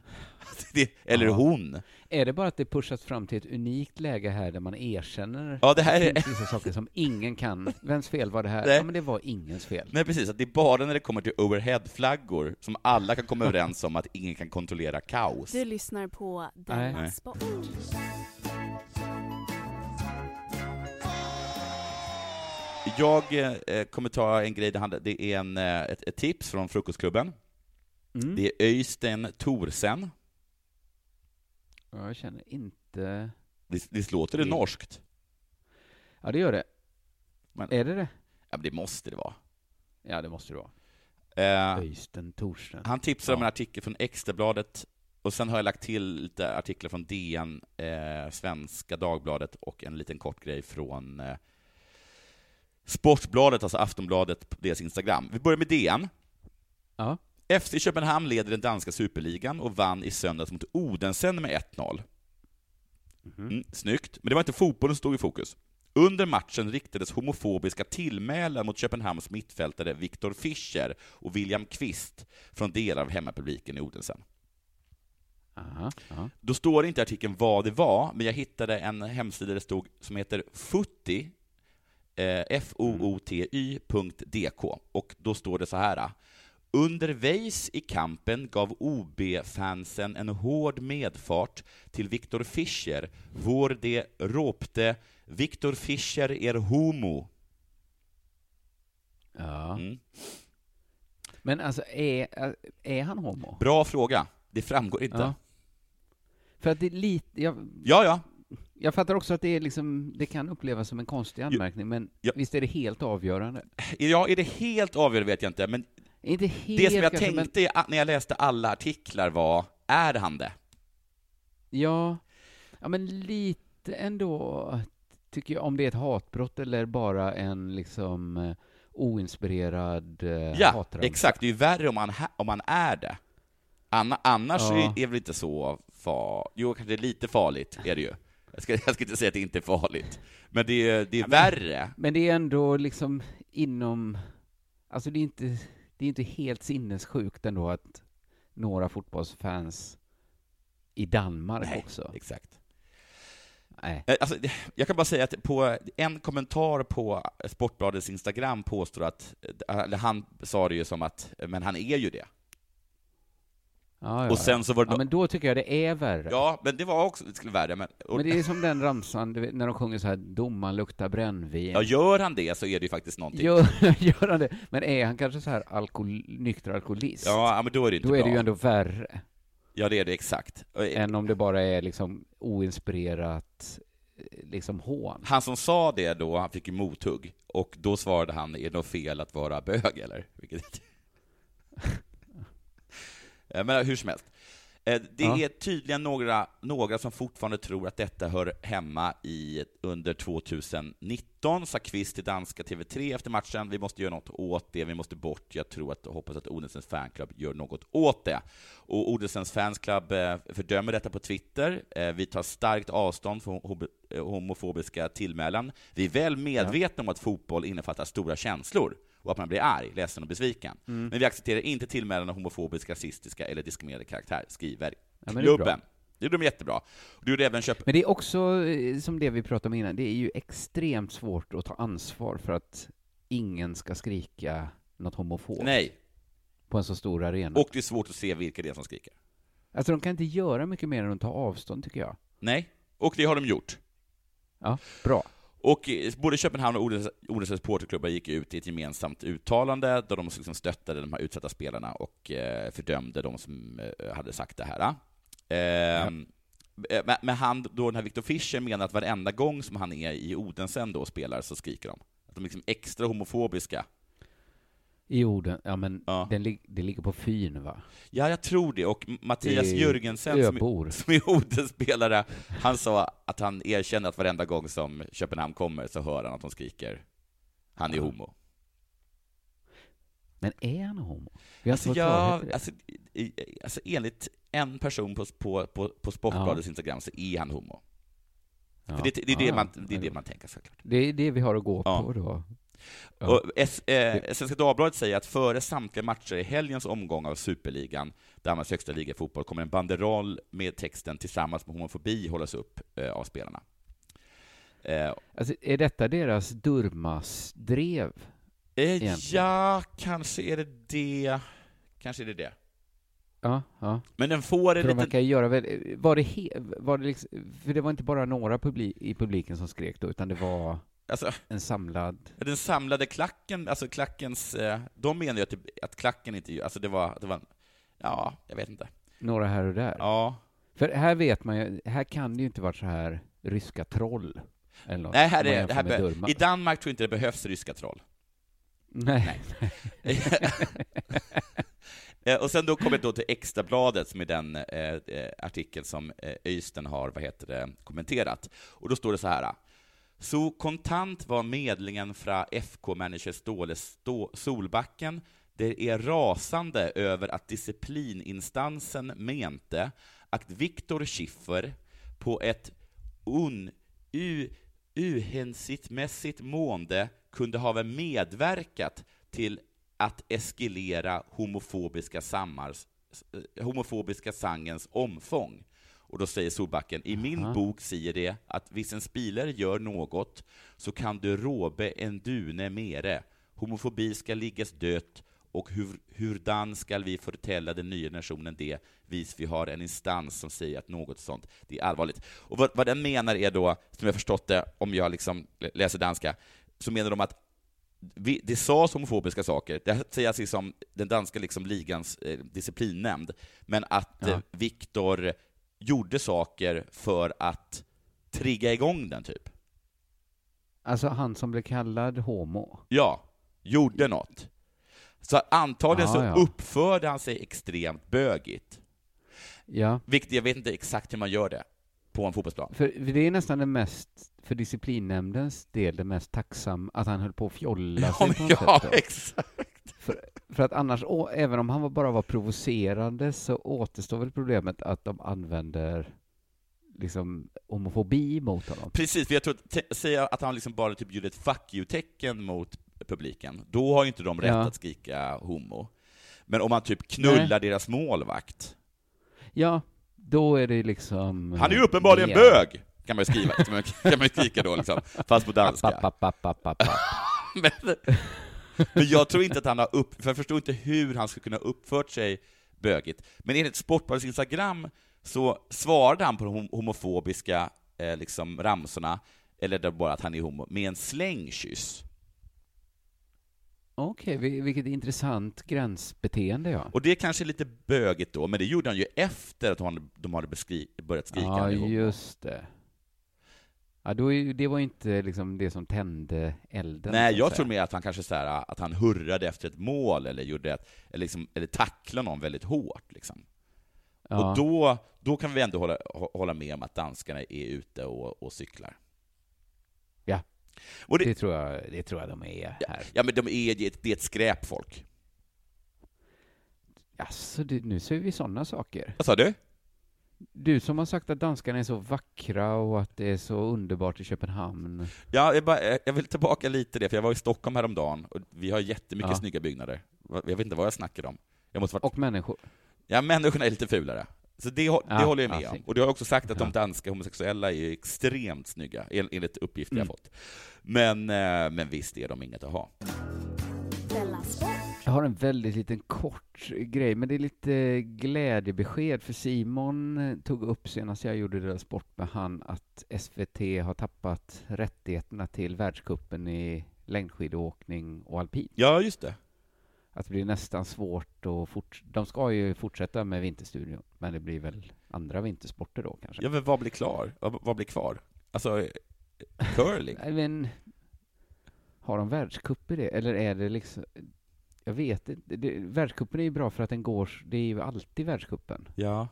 (laughs) eller Ja. hon? Är det bara att det pushas fram till ett unikt läge här där man erkänner Ja, det här är- (laughs) vissa saker som ingen kan? Vems fel var det här? Nej. Ja, men det var ingens fel. Nej precis, att det är bara när det kommer till overheadflaggor som alla kan komma (laughs) överens om att ingen kan kontrollera kaos. Du lyssnar på. Della Sport. Jag eh, kommer ta en grej, det, är en, eh, ett, ett tips från Frukostklubben. Mm. Det är Öystein Thorsen. Ja, Jag känner inte... Visst, visst låter det norskt? Ja, det gör det. Men, Är det det? ja, men det måste det vara. Ja, det måste det vara. Eh, Öystein Thorsen. han tipsar om Ja. en artikel från Extrabladet, och sen har jag lagt till lite artiklar från DN, eh, Svenska Dagbladet och en liten kort grej från eh, Sportbladet, alltså Aftonbladet, på deras Instagram. Vi börjar med DN. Ja. FC Köpenhamn leder den danska superligan och vann i söndags mot Odense med 1-0. Mm, snyggt, men det var inte fotbollen som stod i fokus. Under matchen riktades homofobiska tillmälen mot Köpenhamns mittfältare Viktor Fischer och William Kvist från delar av hemmapubliken i Odense. Aha, aha. Då står det inte i artikeln vad det var, men jag hittade en hemsida där det stod som heter eh, F-O-O-T-Y.dk, och då står det så här. Underveis i kampen gav OB-fansen en hård medfart till Viktor Fischer, vår de ropte Viktor Fischer är homo. Ja. Mm. Men alltså, är, är han homo? Bra fråga. Det framgår inte. Ja. För att det är lite... Jag, Ja, ja. Jag fattar också att det, liksom, det kan upplevas som en konstig anmärkning, men Ja. visst är det helt avgörande? Ja, är det helt avgörande vet jag inte, men Inte helt det som jag kanske, men- tänkte när jag läste alla artiklar var, är han det? Ja, ja men lite ändå, tycker jag, om det är ett hatbrott eller bara en liksom eh, oinspirerad eh, Ja, hatramsa. exakt. Det är ju värre om man, ha- om man är det. Anna, annars Ja. är är det väl inte så far... Jo, kanske lite farligt är det ju. Jag ska, jag ska inte säga att det inte är farligt. Men det är, det är värre. Men det är ändå liksom inom, alltså det är inte, det är inte helt sinnessjukt ändå att några fotbollsfans i Danmark Nej, också. exakt. Nej. Eh, Alltså, jag kan bara säga att på en kommentar på Sportbladets Instagram påstår att, eller han sa det ju som att, men han är ju det. Ja, ja, Och sen så var det ja, men då tycker jag det är värre. Ja, men det var också det skulle värre. Men, och, Men det är som den ramsan, vet, när de sjunger så här domaren luktar brännvin. ja, gör han det så är det ju faktiskt någonting. Gör, (laughs) gör han det? Men är han kanske så här alkohol, nykter alkoholist? Ja, men då är det inte Då är bra. det ju ändå värre. Ja, det är det exakt. Än om det bara är liksom oinspirerat liksom hån. Han som sa det då, han fick ju mothugg, och då svarade han, är det något fel att vara bög eller? Vilket... Eh, Men hur som helst. Eh, Det är tydligen några, några som fortfarande tror att detta hör hemma i under 2019, sa Kvist till danska TV3 efter matchen. Vi måste göra något åt det, vi måste bort. Jag tror att, hoppas att Odensens fanclub gör något åt det. Och Odensens fanclub eh, fördömer detta på Twitter. Vi tar starkt avstånd från homofobiska tillmälen. Vi är väl medvetna om att fotboll innefattar stora känslor och att man blir arg, ledsen och besviken. Mm. Men vi accepterar inte tillmälen av homofobisk, rasistiska eller diskriminerande karaktär, skriver Ja, klubben. Det gjorde de jättebra. Du gjorde även köp... Men det är också, eh, som det vi pratade om innan, det är ju extremt svårt att ta ansvar för att ingen ska skrika något homofobiskt Nej. på en så stor arena. Och det är svårt att se vilka det är som skriker. Alltså de kan inte göra mycket mer än att ta avstånd, tycker jag. Nej, och det har de gjort. Ja, bra. Och eh, både Köpenhamn och Odense Odense supporterklubbar gick ut i ett gemensamt uttalande där de liksom stöttade de här utsatta spelarna och eh, fördömde de som eh, hade sagt det här. Eh, Men, han, då den här Viktor Fischer menar att varenda gång som han är i Odensen då och spelar så skriker de. Att de är liksom extra homofobiska. I orden, ja men Den lig, det ligger på Fyn va? Ja, jag tror det. Och Mattias Det är Jörgensen, som som är Odenspelare, han sa att han erkänner att varenda gång som Köpenhamn kommer så hör han att de skriker han är homo. Men är han homo? Vi Alltså, ja, i det. alltså, i, i- alltså enligt en person på, på, på, på Sportbladets Instagram så är han homo. Ja. För det, det är, det, Ja, man, ja. det är det man tänker såklart. Det är det vi har att gå Ja. på då. Ja. Och S, eh, Svenska Dagbladet säger att före samtliga matcher i helgens omgång av Superligan, Danmarks högsta liga i fotboll, kommer en banderoll med texten ”Tillsammans med homofobi” hållas upp eh, av spelarna. Eh, Alltså, är detta deras Durmas-drev? eh, ja, kanske är det det. Kanske är det det. Ja, ja. Men den får en För liten... verkar göra väl, var det, he, var det liksom, för det var inte bara några publi, i publiken som skrek då, utan det var Alltså, en samlad... den samlade klacken, alltså klackens... Eh, de menar ju att, det, att klacken inte... Alltså det var... Det var ja, jag vet inte. Några här och där. Ja. För här vet man ju, här kan det ju inte vara så här ryska troll. Eller något, Nej, här är, det här be. I Danmark tror jag inte det behövs ryska troll. Nej. (laughs) Eh, och sen då kommer jag då till Extrabladet, som är den eh, eh, artikel som eh, Öystein har vad heter det, kommenterat. Och då står det så här. Så kontant var medlingen från FK-manager Ståle Stå Solbacken det är rasande över att disciplininstansen mente att Viktor Schiffer på ett un, u, uhänsiktsmässigt mående kunde ha medverkat till att eskalera homofobiska, sammars, homofobiska sangens omfång. Och då säger Solbacken, i min Aha. bok säger det att hvis en spelare gör något så kan du råbe en dune mere. Homofobi ska liggas dött och hur, hurdan skall vi förtälla den nya nationen det, vis vi har en instans som säger att något sånt, det är allvarligt. Och vad, vad den menar är då, som jag förstått det, om jag liksom läser danska, så menar de att vi, det sades homofobiska saker, det säger liksom den danska liksom ligans eh, disciplinnämnd, men att Ja. eh, Viktor gjorde saker för att trigga igång den, typ. Alltså han som blev kallad homo? Ja, gjorde något. Så antagligen Ja, så ja. uppförde han sig extremt bögigt. Ja. Vilket jag vet inte exakt hur man gör det på en fotbollsplan. För, för det är nästan det mest, för disciplinnämndens del, det mest tacksam att han höll på att fjolla Ja, sig men på (laughs) ja, exakt. För, för att annars, å, även om han bara var provocerande, så återstår väl problemet att de använder liksom homofobi mot honom. Precis, för jag tror, te- säga att han liksom bara typ gjorde ett fuck you-tecken mot publiken, då har ju inte de rätt Ja. att skrika homo. Men om man typ knullar Nej. deras målvakt, Ja, då är det liksom... han är ju uppenbarligen det. bög! Kan man ju skriva, (laughs) kan man, ju skrika då liksom, fast på danska. (laughs) App, app, app. (laughs) men, men jag tror inte att han har upp, för jag förstår inte hur han skulle kunna ha uppfört sig bögigt. Men enligt Sportbladets Instagram så svarade han på de hom- homofobiska eh, liksom, ramsorna, eller det bara att han är homo, med en slängkyss. Okej, vi- vilket intressant gränsbeteende, ja. Och det är kanske lite bögigt då, men det gjorde han ju efter att de hade, de hade beskri, börjat skrika Ja, är homo. just det. Ja, då det var inte liksom det som tände elden. Nej, jag tror mer att han kanske så här, att han hurrade efter ett mål eller gjorde ett, eller, liksom, eller tacklade någon väldigt hårt. Liksom. Ja. Och då, då kan vi ändå hålla, hå- hålla med om att danskarna är ute och, och cyklar. Ja, Och det, det, tror jag, det tror jag de är här. ja, men de är, det är ett- det är ett skräpfolk. Alltså, det, nu ser vi sådana saker. Vad sa du? Du som har sagt att danskarna är så vackra och att det är så underbart i Köpenhamn. Ja, jag, bara, jag vill tillbaka lite det, för jag var i Stockholm häromdagen, och vi har jättemycket Ja. snygga byggnader. Jag vet inte vad jag snackar om. Jag måste varit... Och människor. Ja, människorna är lite fulare. Så det, det Ja, håller jag med ja, om. Och du har också sagt att Ja. de danska homosexuella är extremt snygga, en- enligt uppgifter jag Mm. fått. Men, eh, men visst är de inget att ha. Jag har en väldigt liten kort grej, men det är lite glädjebesked, för Simon tog upp senast jag gjorde deras sport med han att SVT har tappat rättigheterna till världskuppen i längdskidåkning och alpin. Ja, just det. Att det blir nästan svårt att fort... De ska ju fortsätta med Vinterstudion, men det blir väl andra vintersporter då kanske. Ja, men vad blir klar? Vad, blir kvar? Alltså, curling? (laughs) Nej, men har de världscup i det? Eller är det liksom... Jag vet inte. Det, världscupen är ju bra för att den går... Det är ju alltid världscupen. Ja.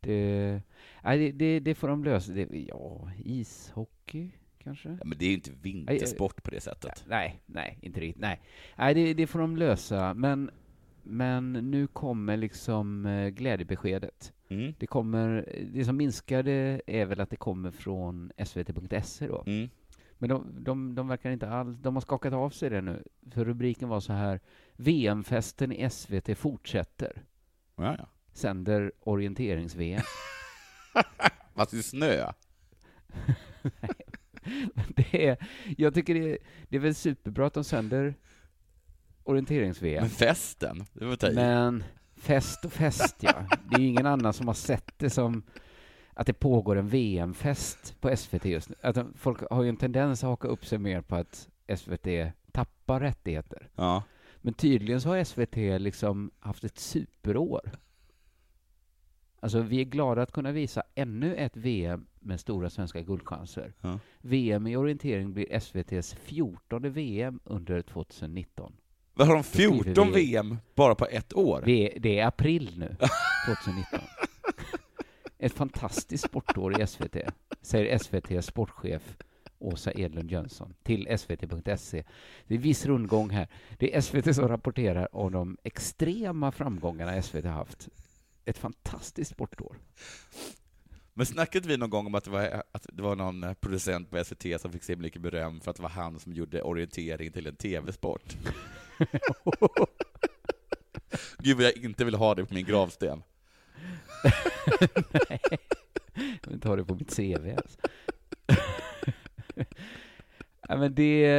Det, nej, det, det, det får de lösa. Det, ja, ishockey kanske? ja, men det är ju inte vintersport på det sättet. Nej, nej, inte riktigt. Nej, nej det, det får de lösa. Men, men nu kommer liksom eh, glädjebeskedet. Mm. Det, kommer, det som minskar det är väl att det kommer från svt.se då. Mm. Men de, de, de verkar inte alls... De har skakat av sig det nu. För rubriken var så här. VM-festen i SVT fortsätter. Ja, ja. Sänder orienterings-VM. (laughs) Fast det är snö. (laughs) det är, jag tycker det är, det är väl superbra att de sänder orienterings-VM. Men festen, det var i. Men fest och fest, ja. Det är ju ingen annan som har sett det som att det pågår en VM-fest på SVT just nu. Att folk har ju en tendens att haka upp sig mer på att SVT tappar rättigheter. Ja. Men tydligen så har SVT liksom haft ett superår. Alltså, vi är glada att kunna visa ännu ett VM med stora svenska guldchanser. Ja. VM i orientering blir SVTs 14 VM under 2019. Vad har de skriver 14 vi- VM bara på ett år? Det är april nu, 2019. (laughs) Ett fantastiskt sportår i SVT, säger SVTs sportchef Åsa Edlund Jönsson till svt.se. Det är viss rundgång här. Det är SVT som rapporterar om de extrema framgångarna SVT har haft. Ett fantastiskt sportår. Men snackade vi någon gång om att det var, att det var någon producent på SVT som fick så mycket beröm för att det var han som gjorde orientering till en TV-sport? (laughs) Gud vad jag inte vill ha det på min gravsten. (laughs) Nej, jag vill inte ha det på mitt CV. Alltså. (laughs) ja, men det,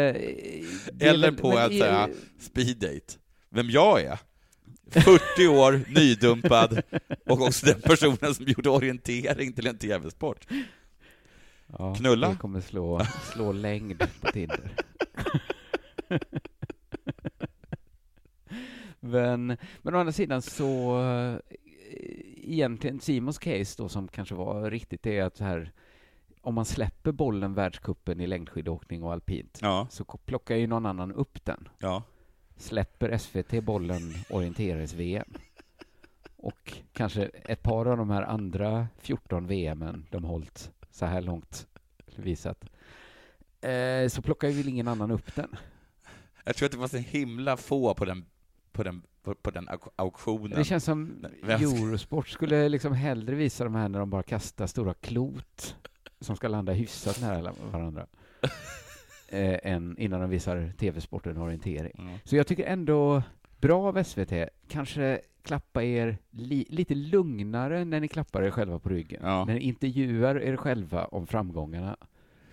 det är Eller väl- på men en det- här speeddate. Vem jag är? 40 år, nydumpad, och också den personen som gjorde orientering till en TV-sport. Ja, Knulla? Det kommer slå, slå längd på Tinder. (laughs) men, men å andra sidan så... egentligen Simons case då som kanske var riktigt det är att så här om man släpper bollen världskuppen i längdskidåkning och alpint Ja. så plockar ju någon annan upp den. Ja. Släpper SVT bollen orienterings-VM och kanske ett par av de här andra 14 VMen de hållit så här långt visat eh, så plockar ju väl ingen annan upp den. Jag tror att det var så himla få på den, på den, på, på den auk- auktionen. Det känns som Eurosport skulle liksom hellre visa de här när de bara kastar stora klot som ska landa hyfsat nära varandra (laughs) eh, än innan de visar TV-sporten orientering. Mm. Så jag tycker ändå bra av SVT. Kanske klappa er li lite lugnare när ni klappar er själva på ryggen. Ja. När ni intervjuar er själva om framgångarna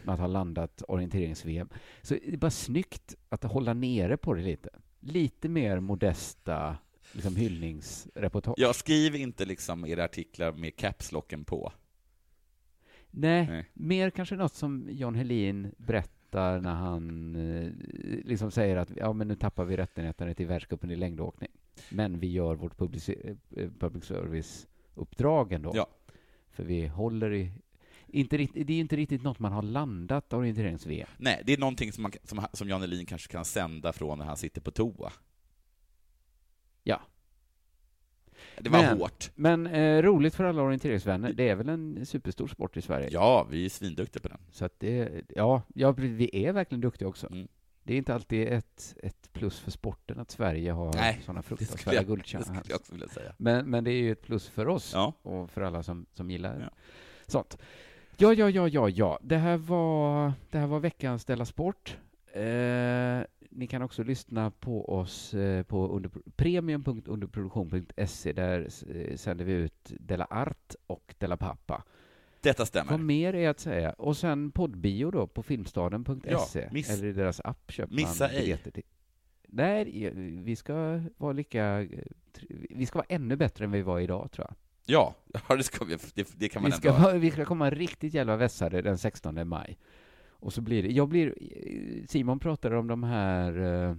med att ha landat orienterings-VM. Så det är bara snyggt att hålla nere på det lite. Lite mer modesta liksom hyllningsreportage. Jag skriver inte liksom era artiklar med capslocken på. Nej, Nej. mer kanske något som John Helin berättar när han eh, liksom säger att ja, men nu tappar vi rättigheterna till världscupen i längdåkning. Men vi gör vårt public, eh, public service-uppdrag ändå. Ja. För vi håller i... Inte, det är ju inte riktigt något man har landat orienterings-VM. Nej, det är någonting som, man, som, som Jan Elin kanske kan sända från när han sitter på toa. Ja. Det var men, hårt. Men eh, roligt för alla orienteringsvänner. Det är väl en superstor sport i Sverige? Ja, vi är svinduktiga på den. Så att det, ja, ja, vi är verkligen duktiga också. Mm. Det är inte alltid ett, ett plus för sporten att Sverige har sådana fruktansvärda guldchanser. Men, men det är ju ett plus för oss Ja. och för alla som, som gillar Ja. sånt. Ja, ja, ja, ja, ja. Det här var, det här var veckans Della Sport. Eh, ni kan också lyssna på oss eh, på under, premium.underproduktion.se. Där eh, sänder vi ut Della Art och Della Pappa. Detta stämmer. Vad mer är att säga? Och sen poddbio då på filmstaden.se. Ja, miss- eller i deras app köper Missa man biljetter till. Nej, vi ska vara lika... Vi ska vara ännu bättre än vi var idag, tror jag. (laughs) Ja, det, ska vi, det, det kan man Vi ska, ändå... vi ska komma riktigt jävla vässade den 16 maj. Och så blir det... Jag blir... Simon pratade om de här eh,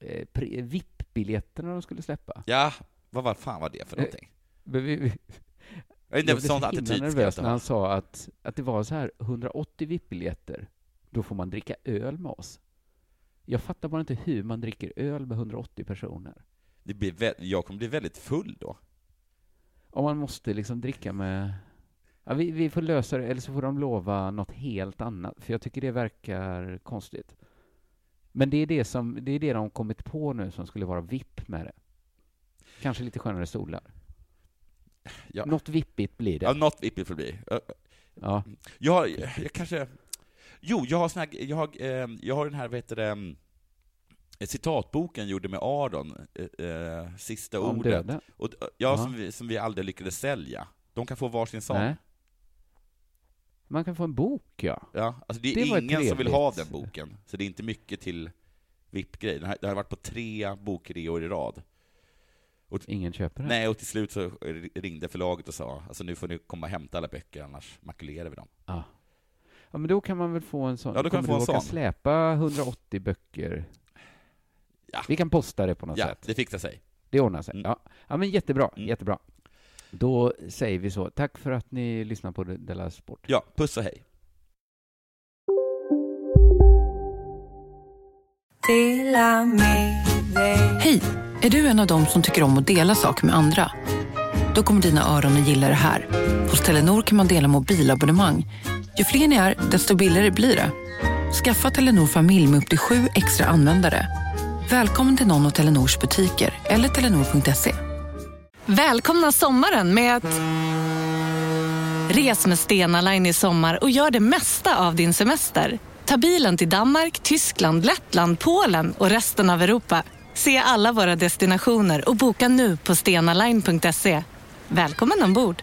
eh, VIP-biljetterna de skulle släppa. Ja, vad var fan var det för någonting? Men vi, vi, Jag blev så himla nervös när ha. han sa att, att det var så här 180 VIP-biljetter. Då får man dricka öl med oss. Jag fattar bara inte hur man dricker öl med 180 personer. Det blir jag kommer bli väldigt full då. Om man måste liksom dricka med... Ja, vi, vi får lösa det, eller så får de lova något helt annat, för jag tycker det verkar konstigt. Men det är det, som, det är det de kommit på nu som skulle vara VIP med det. Kanske lite skönare stolar. Ja. Något vippigt blir det. Ja, något vippigt får det bli. Ja. Jag, jag kanske... Jo, jag har sån här, jag har, eh, jag har den här, vad heter det, citatboken gjorde med Aron, eh, eh, sista Om ordet. döden? Och, ja, Ja. Som, vi, som vi aldrig lyckades sälja. De kan få varsin sån. Nej. Man kan få en bok, ja. Ja, alltså det är Det ingen som vill ha trevligt. den boken, så det är inte mycket till VIP-grej. Det har varit på tre bokreor i rad. Och, Ingen köper den. Nej, och till slut så ringde förlaget och sa alltså nu får ni komma och hämta alla böcker, annars makulerar vi dem. Ja. ja, men då kan man väl få en sån. Ja, då kan man Kommer få du en sån. släpa 180 böcker? Ja. Vi kan posta det på något Ja, sätt. det fixar sig. Det ordnar sig. Mm. Ja. ja, men jättebra. Jättebra. Då säger vi så. Tack för att ni lyssnar på Della Sport. Ja, puss och hej. Hej! Är du en av dem som tycker om att dela saker med andra? Då kommer dina öron att gilla det här. Hos Telenor kan man dela mobilabonnemang. Ju fler ni är, desto billigare blir det. Skaffa Telenor familj med upp till sju extra användare. Välkommen till någon av Telenors butiker eller telenor.se. Välkomna sommaren med att... Res med Stena Line i sommar och gör det mesta av din semester. Ta bilen till Danmark, Tyskland, Lettland, Polen och resten av Europa. Se alla våra destinationer och boka nu på stenaline.se. Välkommen ombord!